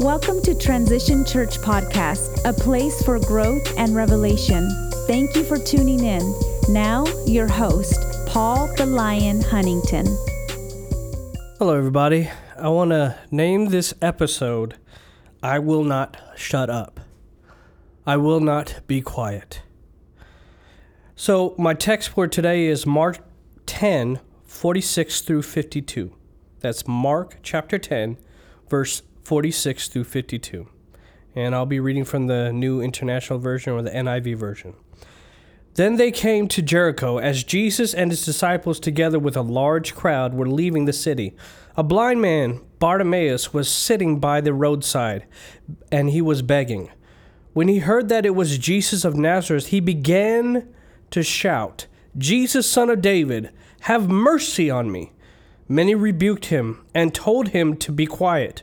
Welcome to Transition Church Podcast, a place for growth and revelation. Thank you for tuning in. Now, your host, Paul the Lion Huntington. Hello, everybody. I want to name this episode I Will Not Shut Up. I Will Not Be Quiet. So, my text for today is Mark 10, 46 through 52. That's Mark chapter 10, verse 46 through 52. And I'll be reading from the New International Version or the NIV version. Then they came to Jericho as Jesus and his disciples, together with a large crowd, were leaving the city. A blind man, Bartimaeus, was sitting by the roadside, and he was begging. When he heard that it was Jesus of Nazareth, he began to shout, Jesus, son of David, have mercy on me. Many rebuked him and told him to be quiet.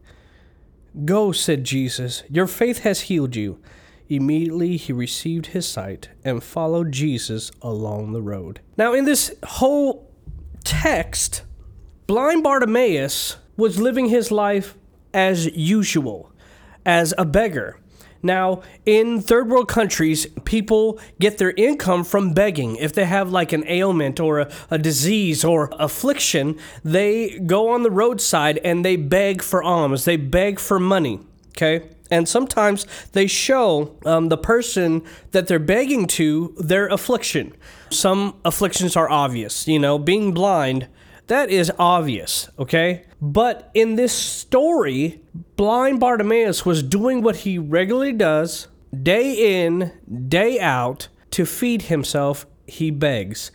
Go, said Jesus, your faith has healed you. Immediately he received his sight and followed Jesus along the road. Now, in this whole text, blind Bartimaeus was living his life as usual, as a beggar. Now, in third world countries, people get their income from begging. If they have like an ailment or a, a, disease or affliction, they go on the roadside and they beg for alms, they beg for money. Okay? And sometimes they show um, the person that they're begging to their affliction. Some afflictions are obvious, you know, being blind that is obvious, okay? But in this story, blind Bartimaeus was doing what he regularly does, day in, day out, to feed himself, he begs.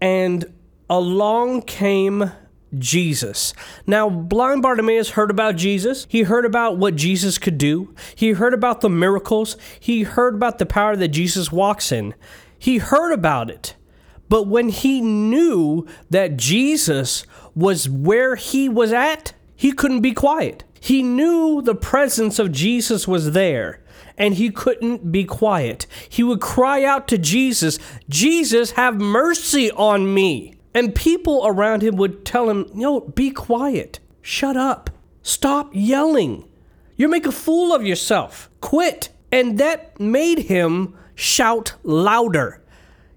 And along came Jesus. Now, blind Bartimaeus heard about Jesus. He heard about what Jesus could do. He heard about the miracles. He heard about the power that Jesus walks in. He heard about it. But when he knew that Jesus was where he was at, he couldn't be quiet. He knew the presence of Jesus was there and he couldn't be quiet. He would cry out to Jesus, Jesus, have mercy on me. And people around him would tell him, No, be quiet. Shut up. Stop yelling. You're making a fool of yourself. Quit. And that made him shout louder.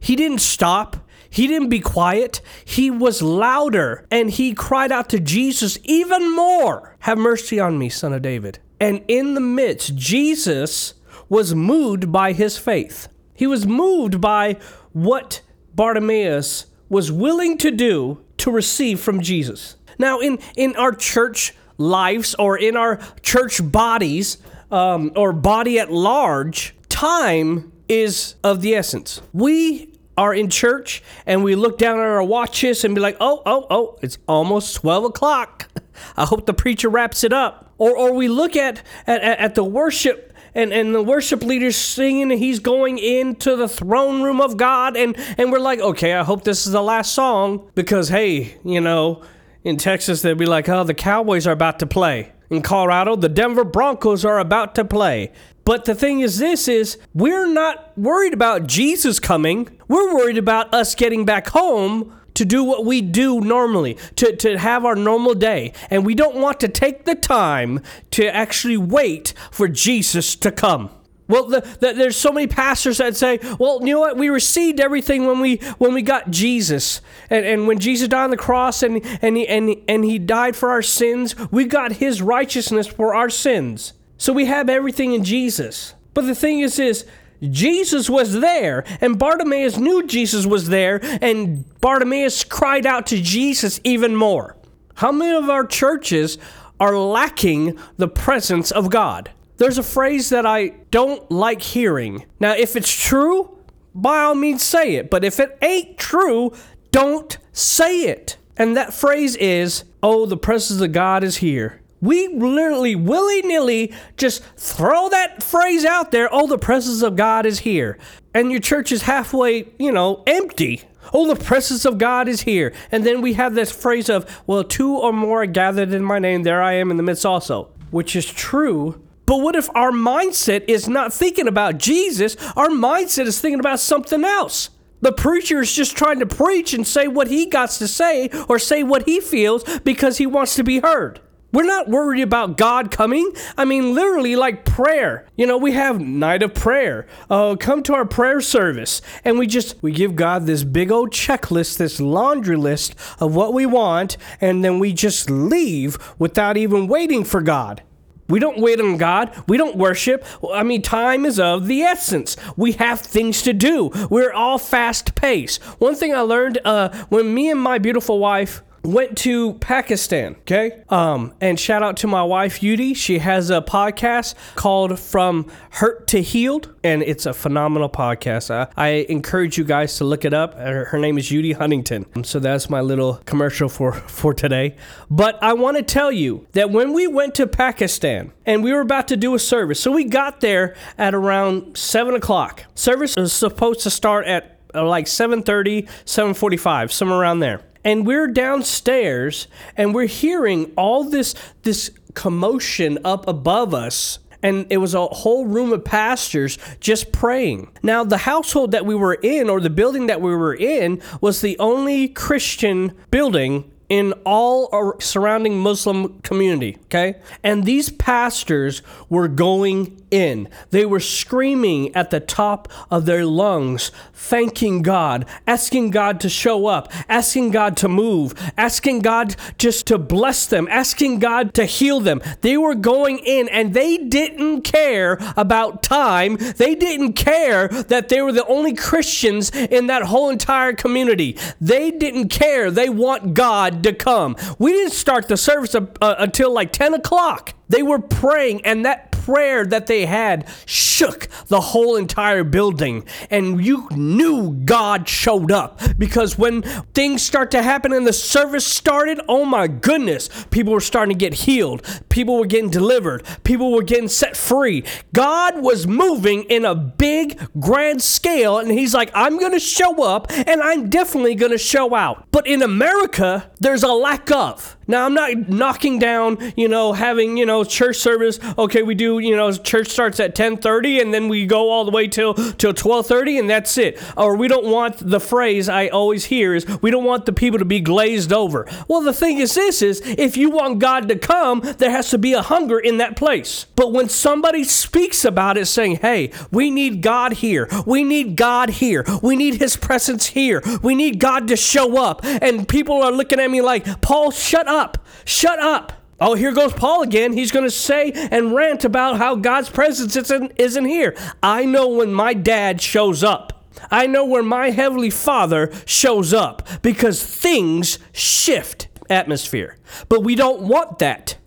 He didn't stop. He didn't be quiet. He was louder and he cried out to Jesus even more Have mercy on me, son of David. And in the midst, Jesus was moved by his faith. He was moved by what Bartimaeus was willing to do to receive from Jesus. Now, in, in our church lives or in our church bodies um, or body at large, time is of the essence. We are in church and we look down at our watches and be like, oh, oh, oh, it's almost 12 o'clock. I hope the preacher wraps it up. Or, or we look at, at, at the worship and, and the worship leader's singing he's going into the throne room of God and, and we're like, okay, I hope this is the last song because, hey, you know, in Texas, they'd be like, oh, the Cowboys are about to play. In Colorado, the Denver Broncos are about to play. But the thing is, this is we're not worried about Jesus coming. We're worried about us getting back home to do what we do normally, to, to have our normal day. And we don't want to take the time to actually wait for Jesus to come. Well, the, the, there's so many pastors that say, "Well, you know what? We received everything when we when we got Jesus, and, and when Jesus died on the cross, and and he, and and he died for our sins. We got His righteousness for our sins." So we have everything in Jesus. But the thing is is Jesus was there, and Bartimaeus knew Jesus was there, and Bartimaeus cried out to Jesus even more. How many of our churches are lacking the presence of God? There's a phrase that I don't like hearing. Now, if it's true, by all means say it, but if it ain't true, don't say it. And that phrase is, oh, the presence of God is here. We literally willy nilly just throw that phrase out there. Oh, the presence of God is here. And your church is halfway, you know, empty. Oh, the presence of God is here. And then we have this phrase of, well, two or more are gathered in my name, there I am in the midst also, which is true. But what if our mindset is not thinking about Jesus? Our mindset is thinking about something else. The preacher is just trying to preach and say what he got to say or say what he feels because he wants to be heard. We're not worried about God coming. I mean, literally, like prayer. You know, we have night of prayer. Uh, come to our prayer service, and we just we give God this big old checklist, this laundry list of what we want, and then we just leave without even waiting for God. We don't wait on God. We don't worship. I mean, time is of the essence. We have things to do. We're all fast paced. One thing I learned uh, when me and my beautiful wife went to Pakistan, okay? Um, and shout out to my wife, Yudi. She has a podcast called From Hurt to Healed, and it's a phenomenal podcast. I, I encourage you guys to look it up. Her, her name is Yudi Huntington. So that's my little commercial for, for today. But I want to tell you that when we went to Pakistan and we were about to do a service, so we got there at around 7 o'clock. Service was supposed to start at uh, like 7.30 7.45 somewhere around there and we're downstairs and we're hearing all this this commotion up above us and it was a whole room of pastors just praying. Now, the household that we were in, or the building that we were in, was the only Christian building in all surrounding Muslim community, okay? And these pastors were going in. They were screaming at the top of their lungs, thanking God, asking God to show up, asking God to move, asking God just to bless them, asking God to heal them. They were going in and they didn't care about time. They didn't care that they were the only Christians in that whole entire community. They didn't care. They want God to come. We didn't start the service uh, until like 10 o'clock. They were praying, and that prayer that they had shook the whole entire building. And you knew God showed up because when things start to happen and the service started, oh my goodness, people were starting to get healed. People were getting delivered. People were getting set free. God was moving in a big, grand scale. And He's like, I'm going to show up and I'm definitely going to show out. But in America, there's a lack of. Now, I'm not knocking down, you know, having, you know, church service. Okay, we do, you know, church starts at 10:30 and then we go all the way till till 12:30 and that's it. Or we don't want the phrase I always hear is we don't want the people to be glazed over. Well, the thing is this is if you want God to come, there has to be a hunger in that place. But when somebody speaks about it saying, "Hey, we need God here. We need God here. We need his presence here. We need God to show up." And people are looking at me like, "Paul, shut up." Up. Shut up. Oh, here goes Paul again. He's going to say and rant about how God's presence isn't, isn't here. I know when my dad shows up. I know when my heavenly father shows up because things shift atmosphere. But we don't want that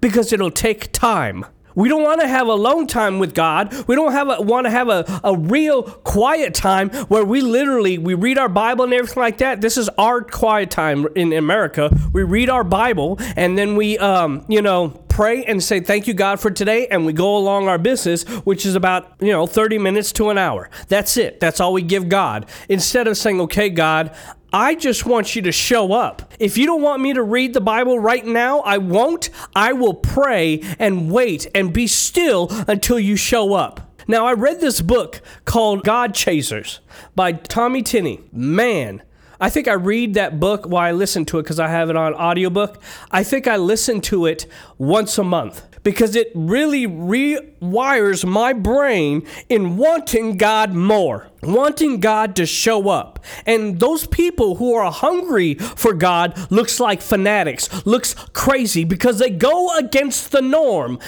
because it'll take time. We don't want to have alone time with God. We don't have a, want to have a, a real quiet time where we literally we read our Bible and everything like that. This is our quiet time in America. We read our Bible and then we um, you know pray and say thank you God for today and we go along our business which is about you know 30 minutes to an hour. That's it. That's all we give God. Instead of saying okay God, I just want you to show up. If you don't want me to read the Bible right now, I won't. I will pray and wait and be still until you show up. Now, I read this book called God Chasers by Tommy Tenney. Man, I think I read that book while I listen to it because I have it on audiobook. I think I listen to it once a month because it really rewires my brain in wanting God more, wanting God to show up. And those people who are hungry for God looks like fanatics, looks crazy because they go against the norm.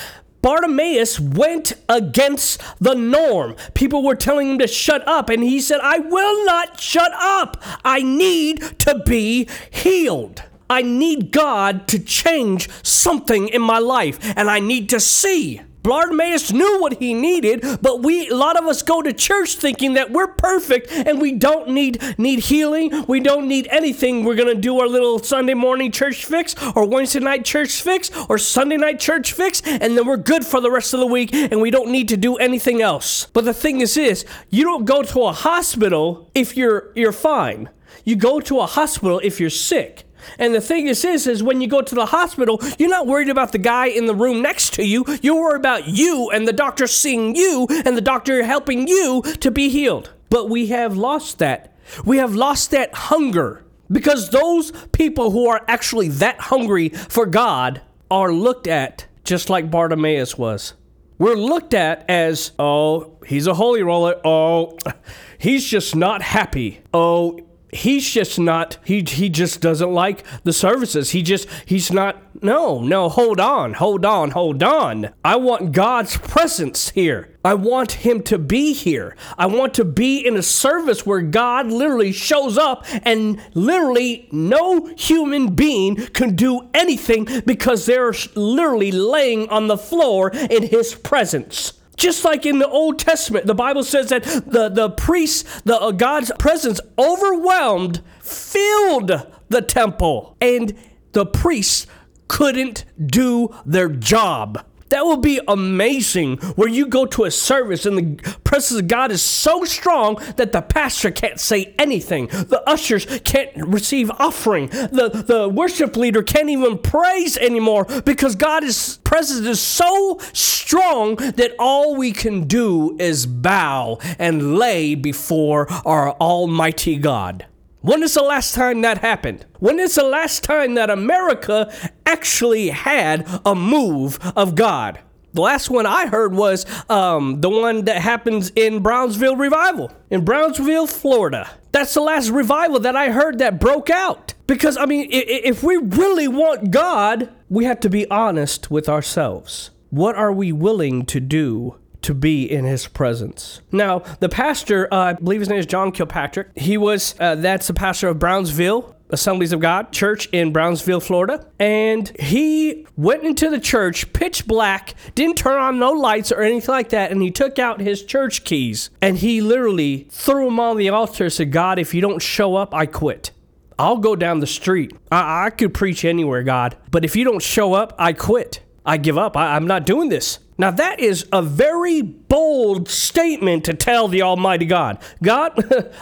Bartimaeus went against the norm. People were telling him to shut up, and he said, I will not shut up. I need to be healed. I need God to change something in my life, and I need to see. Bartimaeus knew what he needed, but we, a lot of us go to church thinking that we're perfect and we don't need, need healing. We don't need anything. We're to do our little Sunday morning church fix or Wednesday night church fix or Sunday night church fix, and then we're good for the rest of the week and we don't need to do anything else. But the thing is this, you don't go to a hospital if you're, you're fine. You go to a hospital if you're sick. And the thing is, is, is when you go to the hospital, you're not worried about the guy in the room next to you. You're worried about you and the doctor seeing you and the doctor helping you to be healed. But we have lost that. We have lost that hunger because those people who are actually that hungry for God are looked at just like Bartimaeus was. We're looked at as, oh, he's a holy roller. Oh, he's just not happy. Oh, he's just not he he just doesn't like the services. He just he's not no no hold on hold on hold on. I want god's presence here. I want him to be here. I want to be in a service where god literally shows up and literally no human being can do anything because they're literally laying on the floor in his presence just like in the Old Testament, the Bible says that the, the priests, the uh, God's presence overwhelmed, filled the temple, and the priests couldn't do their job. That would be amazing where you go to a service and the presence of God is so strong that the pastor can't say anything. The ushers can't receive offering. The, the worship leader can't even praise anymore because God's presence is so strong that all we can do is bow and lay before our Almighty God. When is the last time that happened? When is the last time that America actually had a move of God? The last one I heard was um, the one that happens in Brownsville Revival in Brownsville, Florida. That's the last revival that I heard that broke out. Because, I mean, if we really want God, we have to be honest with ourselves. What are we willing to do to be in his presence. Now, the pastor, uh, I believe his name is John Kilpatrick. He was, uh, that's the pastor of Brownsville. Assemblies of God Church in Brownsville, Florida. And he went into the church pitch black, didn't turn on no lights or anything like that, and he took out his church keys and he literally threw them on the altar said, God, if you don't show up, I quit. I'll go down the street. I, I could preach anywhere, God, but if you don't show up, I quit. I give up. I, I'm not doing this. Now, that is a very bold statement to tell the Almighty God. God,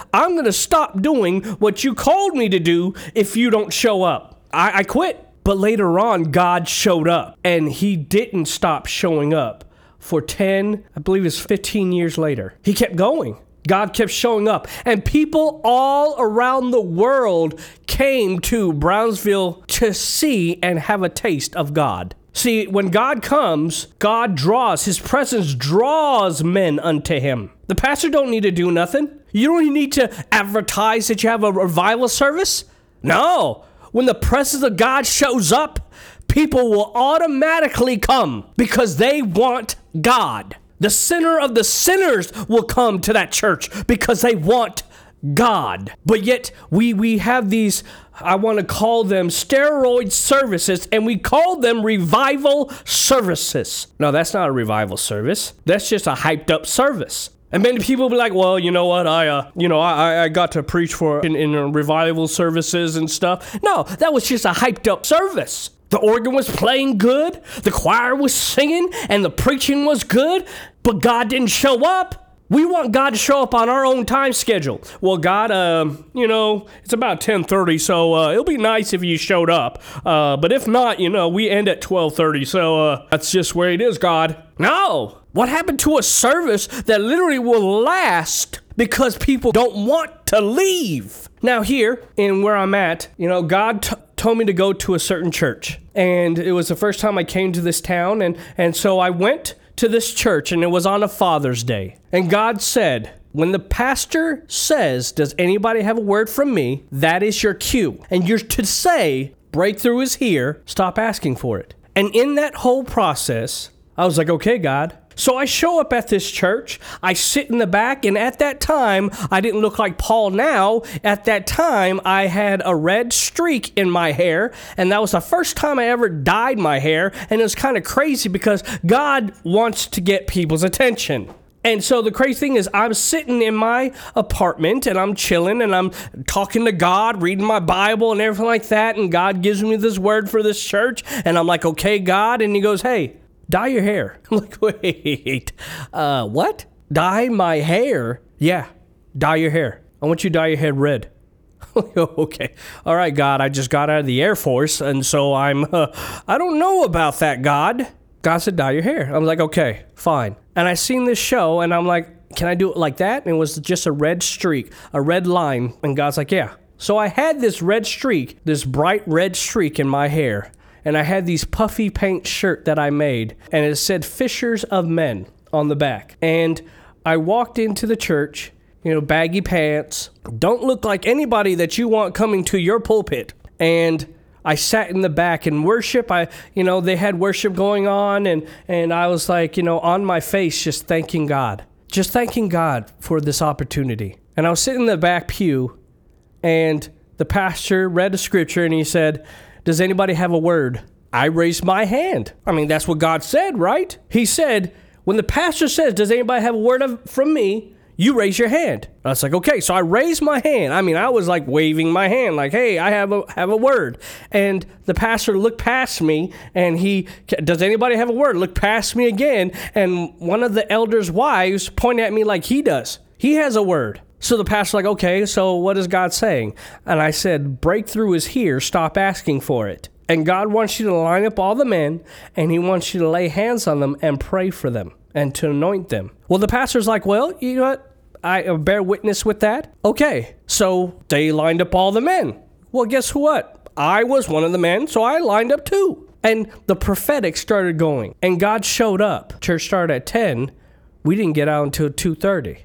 I'm going to stop doing what you called me to do if you don't show up. I, I quit. But later on, God showed up and he didn't stop showing up for 10, I believe it's 15 years later. He kept going. God kept showing up, and people all around the world came to Brownsville to see and have a taste of God. See, when God comes, God draws, his presence draws men unto him. The pastor don't need to do nothing. You don't need to advertise that you have a revival service. No. When the presence of God shows up, people will automatically come because they want God. The sinner of the sinners will come to that church because they want God. But yet we we have these I want to call them steroid services and we call them revival services. No, that's not a revival service. That's just a hyped up service. And many people be like, well, you know what? I, uh, you know, I, I got to preach for in, in revival services and stuff. No, that was just a hyped up service. The organ was playing good, the choir was singing, and the preaching was good, but God didn't show up. We want God to show up on our own time schedule. Well, God, uh, you know, it's about 10:30, so uh, it'll be nice if you showed up. Uh, but if not, you know, we end at 12:30, so uh, that's just where it is, God. No. What happened to a service that literally will last because people don't want to leave? Now, here in where I'm at, you know, God t- told me to go to a certain church, and it was the first time I came to this town, and and so I went to this church, and it was on a Father's Day. And God said, when the pastor says, Does anybody have a word from me? That is your cue. And you're to say, Breakthrough is here, stop asking for it. And in that whole process, I was like, Okay, God, So I show up at this church. I sit in the back, and at that time, I didn't look like Paul now. At that time, I had a red streak in my hair, and that was the first time I ever dyed my hair. And it was kind of crazy because God wants to get people's attention. And so the crazy thing is, I'm sitting in my apartment and I'm chilling and I'm talking to God, reading my Bible and everything like that. And God gives me this word for this church. And I'm like, okay, God. And He goes, hey, dye your hair. I'm like, wait, uh, what? Dye my hair? Yeah, dye your hair. I want you to dye your head red. okay. All right, God, I just got out of the Air Force, and so I'm, uh, I don't know about that, God. God said, dye your hair. I was like, okay, fine. And I seen this show, and I'm like, can I do it like that? And it was just a red streak, a red line. And God's like, yeah. So I had this red streak, this bright red streak in my hair and I had these puffy paint shirt that I made, and it said Fishers of Men on the back. And I walked into the church, you know, baggy pants, don't look like anybody that you want coming to your pulpit. And I sat in the back in worship. I, you know, they had worship going on, and and I was like, you know, on my face, just thanking God, just thanking God for this opportunity. And I was sitting in the back pew, and the pastor read a scripture, and he said, does anybody have a word? I raised my hand. I mean, that's what God said, right? He said, when the pastor says, Does anybody have a word of, from me? You raise your hand. I was like, okay, so I raised my hand. I mean, I was like waving my hand, like, hey, I have a have a word. And the pastor looked past me and he does anybody have a word? Look past me again. And one of the elders' wives pointed at me like he does. He has a word. So the pastor's like, okay, so what is God saying? And I said, breakthrough is here. Stop asking for it. And God wants you to line up all the men and he wants you to lay hands on them and pray for them and to anoint them. Well, the pastor's like, well, you know what? I uh, bear witness with that. Okay. So they lined up all the men. Well, guess what? I was one of the men, so I lined up too. And the prophetic started going and God showed up. Church started at 10. We didn't get out until 2:30.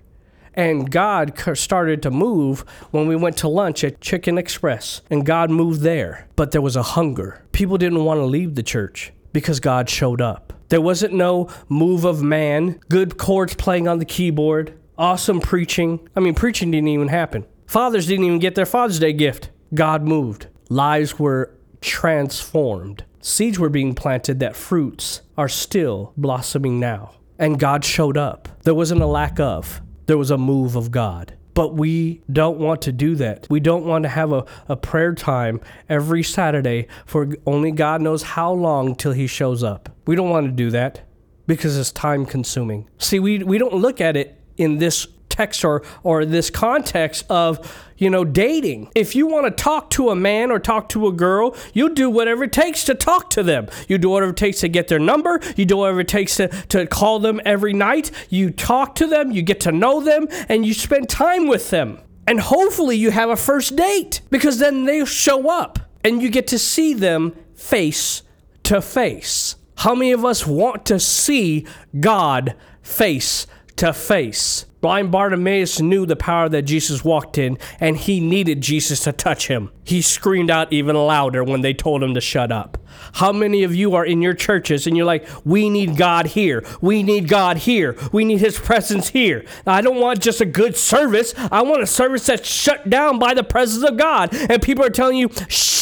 And God started to move when we went to lunch at Chicken Express, and God moved there. But there was a hunger. People didn't want to leave the church because God showed up. There wasn't no move of man, good chords playing on the keyboard, awesome preaching. I mean, preaching didn't even happen. Fathers didn't even get their Father's Day gift. God moved. Lives were transformed. Seeds were being planted that fruits are still blossoming now. And God showed up. There wasn't a lack of there was a move of God. But we don't want to do that. We don't want to have a, a prayer time every Saturday for only God knows how long till He shows up. We don't want to do that because it's time consuming. See, we, we don't look at it in this text or or this context of you know dating. If you want to talk to a man or talk to a girl you do whatever it takes to talk to them. You do whatever it takes to get their number. You do whatever it takes to, to call them every night. You talk to them you get to know them and you spend time with them. And hopefully you have a first date because then they show up and you get to see them face to face. How many of us want to see God face to face Blind Bartimaeus knew the power that Jesus walked in, and he needed Jesus to touch him. He screamed out even louder when they told him to shut up. How many of you are in your churches and you're like, we need God here. We need God here. We need his presence here. I don't want just a good service. I want a service that's shut down by the presence of God. And people are telling you, shh,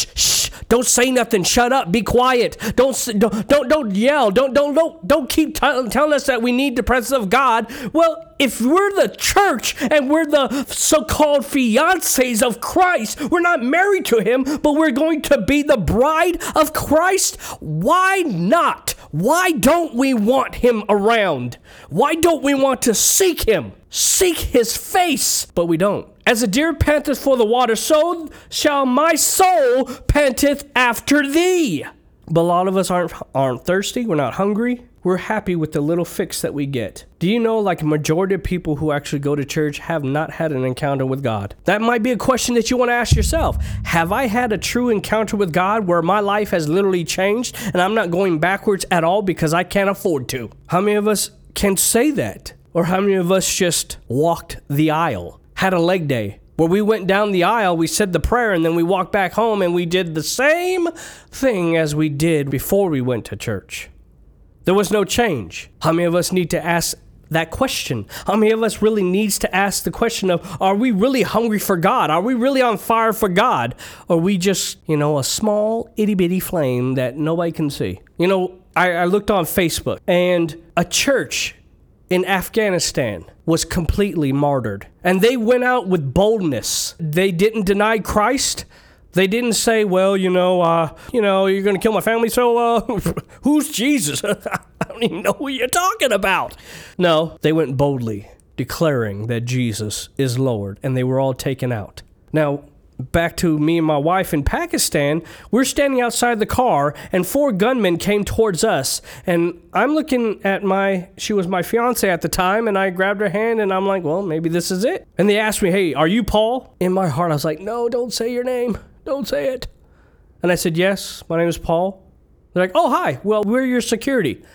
don't say nothing. Shut up. Be quiet. Don't don't don't, don't yell. Don't don't don't don't keep t- telling us that we need the presence of God. Well, if we're the church and we're the so-called fiancés of Christ, we're not married to him, but we're going to be the bride of Christ. Why not? Why don't we want him around? Why don't we want to seek him? Seek his face, but we don't. As a deer panteth for the water, so shall my soul panteth after thee. But a lot of us aren't aren't thirsty. We're not hungry. We're happy with the little fix that we get. Do you know, like, majority of people who actually go to church have not had an encounter with God? That might be a question that you want to ask yourself. Have I had a true encounter with God where my life has literally changed and I'm not going backwards at all because I can't afford to? How many of us can say that? Or how many of us just walked the aisle, had a leg day, where we went down the aisle, we said the prayer, and then we walked back home and we did the same thing as we did before we went to church. There was no change. How many of us need to ask that question? How many of us really needs to ask the question of are we really hungry for God? Are we really on fire for God? Or are we just, you know, a small itty bitty flame that nobody can see? You know, I, I looked on Facebook and a church in Afghanistan was completely martyred. And they went out with boldness. They didn't deny Christ. They didn't say, "Well, you know, uh, you know, you're going to kill my family, so uh, who's Jesus?" I don't even know who you're talking about. No, they went boldly, declaring that Jesus is Lord, and they were all taken out. Now, back to me and my wife in Pakistan, we're standing outside the car and four gunmen came towards us. And I'm looking at my, she was my fiance at the time, and I grabbed her hand and I'm like, well, maybe this is it. And they asked me, hey, are you Paul? In my heart, I was like, no, don't say your name. Don't say it. And I said, yes, my name is Paul. They're like, oh, hi. Well, we're your security.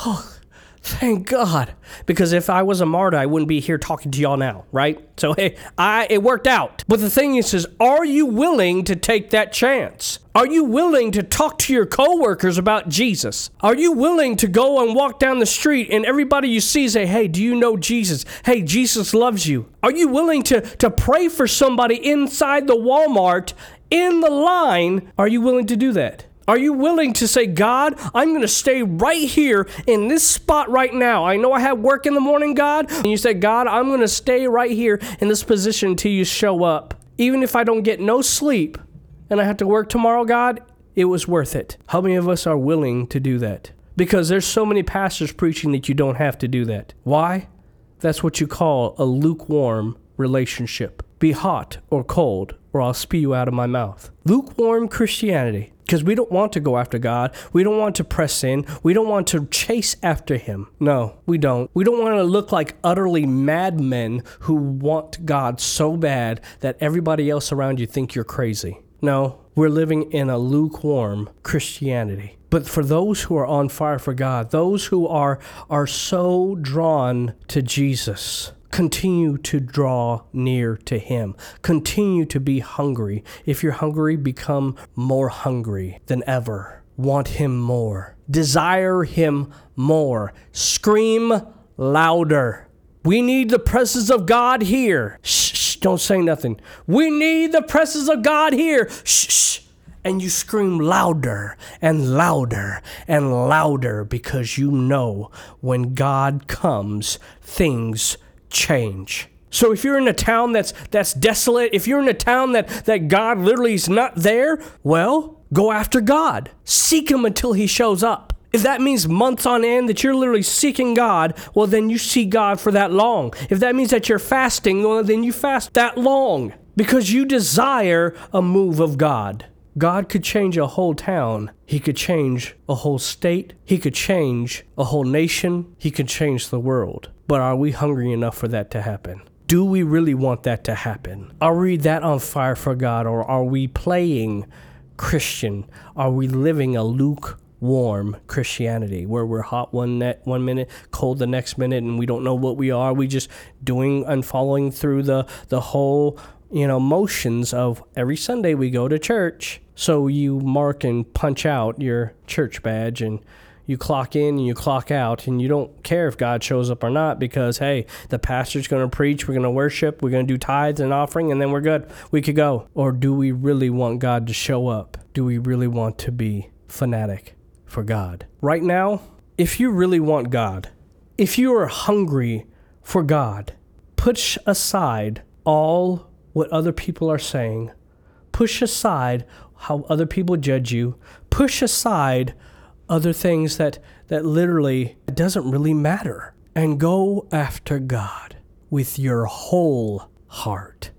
Oh, Thank God. Because if I was a martyr, I wouldn't be here talking to y'all now, right? So hey, I it worked out. But the thing is, is are you willing to take that chance? Are you willing to talk to your coworkers about Jesus? Are you willing to go and walk down the street and everybody you see say, Hey, do you know Jesus? Hey, Jesus loves you. Are you willing to, to pray for somebody inside the Walmart in the line? Are you willing to do that? Are you willing to say, God, I'm going to stay right here in this spot right now? I know I have work in the morning, God. And you say, God, I'm going to stay right here in this position until you show up. Even if I don't get no sleep and I have to work tomorrow, God, it was worth it. How many of us are willing to do that? Because there's so many pastors preaching that you don't have to do that. Why? That's what you call a lukewarm relationship. Be hot or cold, or I'll spew you out of my mouth. Lukewarm Christianity because we don't want to go after God. We don't want to press in. We don't want to chase after Him. No, we don't. We don't want to look like utterly madmen who want God so bad that everybody else around you think you're crazy. No, we're living in a lukewarm Christianity. But for those who are on fire for God, those who are are so drawn to Jesus, continue to draw near to Him. Continue to be hungry. If you're hungry, become more hungry than ever. Want Him more. Desire Him more. Scream louder. We need the presence of God here. Shh, shh, don't say nothing. We need the presence of God here. Shh, shh. And you scream louder and louder and louder because you know when God comes, things change. So if you're in a town that's that's desolate, if you're in a town that that God literally is not there, well, go after God. Seek him until he shows up. If that means months on end that you're literally seeking God, well then you see God for that long. If that means that you're fasting, well then you fast that long because you desire a move of God. God could change a whole town. He could change a whole state. He could change a whole nation. He could change the world. But are we hungry enough for that to happen? Do we really want that to happen? Are we that on fire for God or are we playing Christian? Are we living a lukewarm Christianity where we're hot one net one minute, cold the next minute, and we don't know what we are? We just doing and following through the the whole you know motions of every Sunday we go to church. So you mark and punch out your church badge and you clock in and you clock out and you don't care if God shows up or not because hey, the pastor's going to preach, we're going to worship, we're going to do tithes and offering and then we're good. We could go. Or do we really want God to show up? Do we really want to be fanatic for God? Right now, if you really want God, if you are hungry for God, push aside all what other people are saying. Push aside how other people judge you. Push aside other things that, that literally doesn't really matter. And go after God with your whole heart.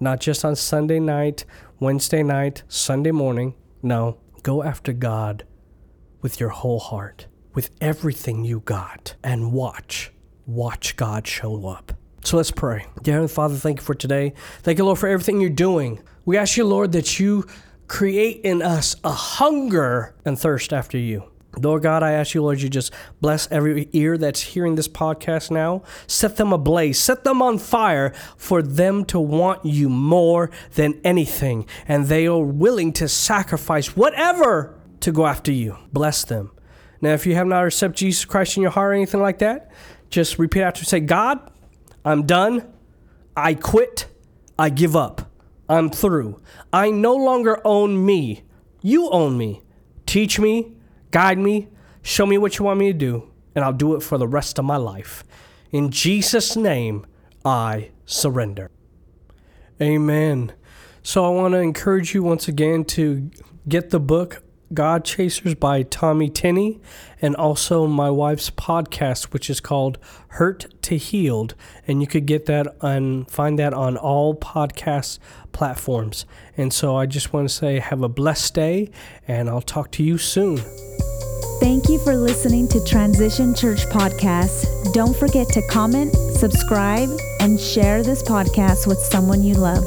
Not just on Sunday night, Wednesday night, Sunday morning. No, go after God with your whole heart, with everything you got, and watch. Watch God show up. So let's pray. Dear Father, thank you for today. Thank you, Lord, for everything you're doing. We ask you, Lord, that you create in us a hunger and thirst after you. Lord God, I ask you, Lord, you just bless every ear that's hearing this podcast now. Set them ablaze, set them on fire for them to want you more than anything. And they are willing to sacrifice whatever to go after you. Bless them. Now, if you have not accepted Jesus Christ in your heart or anything like that, just repeat after me. Say, God, I'm done. I quit. I give up. I'm through. I no longer own me. You own me. Teach me, guide me, show me what you want me to do, and I'll do it for the rest of my life. In Jesus' name, I surrender. Amen. So I want to encourage you once again to get the book God Chasers by Tommy Tenney and also my wife's podcast which is called Hurt to Healed and you could get that and find that on all podcast platforms. And so I just want to say have a blessed day and I'll talk to you soon. Thank you for listening to Transition Church Podcast. Don't forget to comment, subscribe, and share this podcast with someone you love.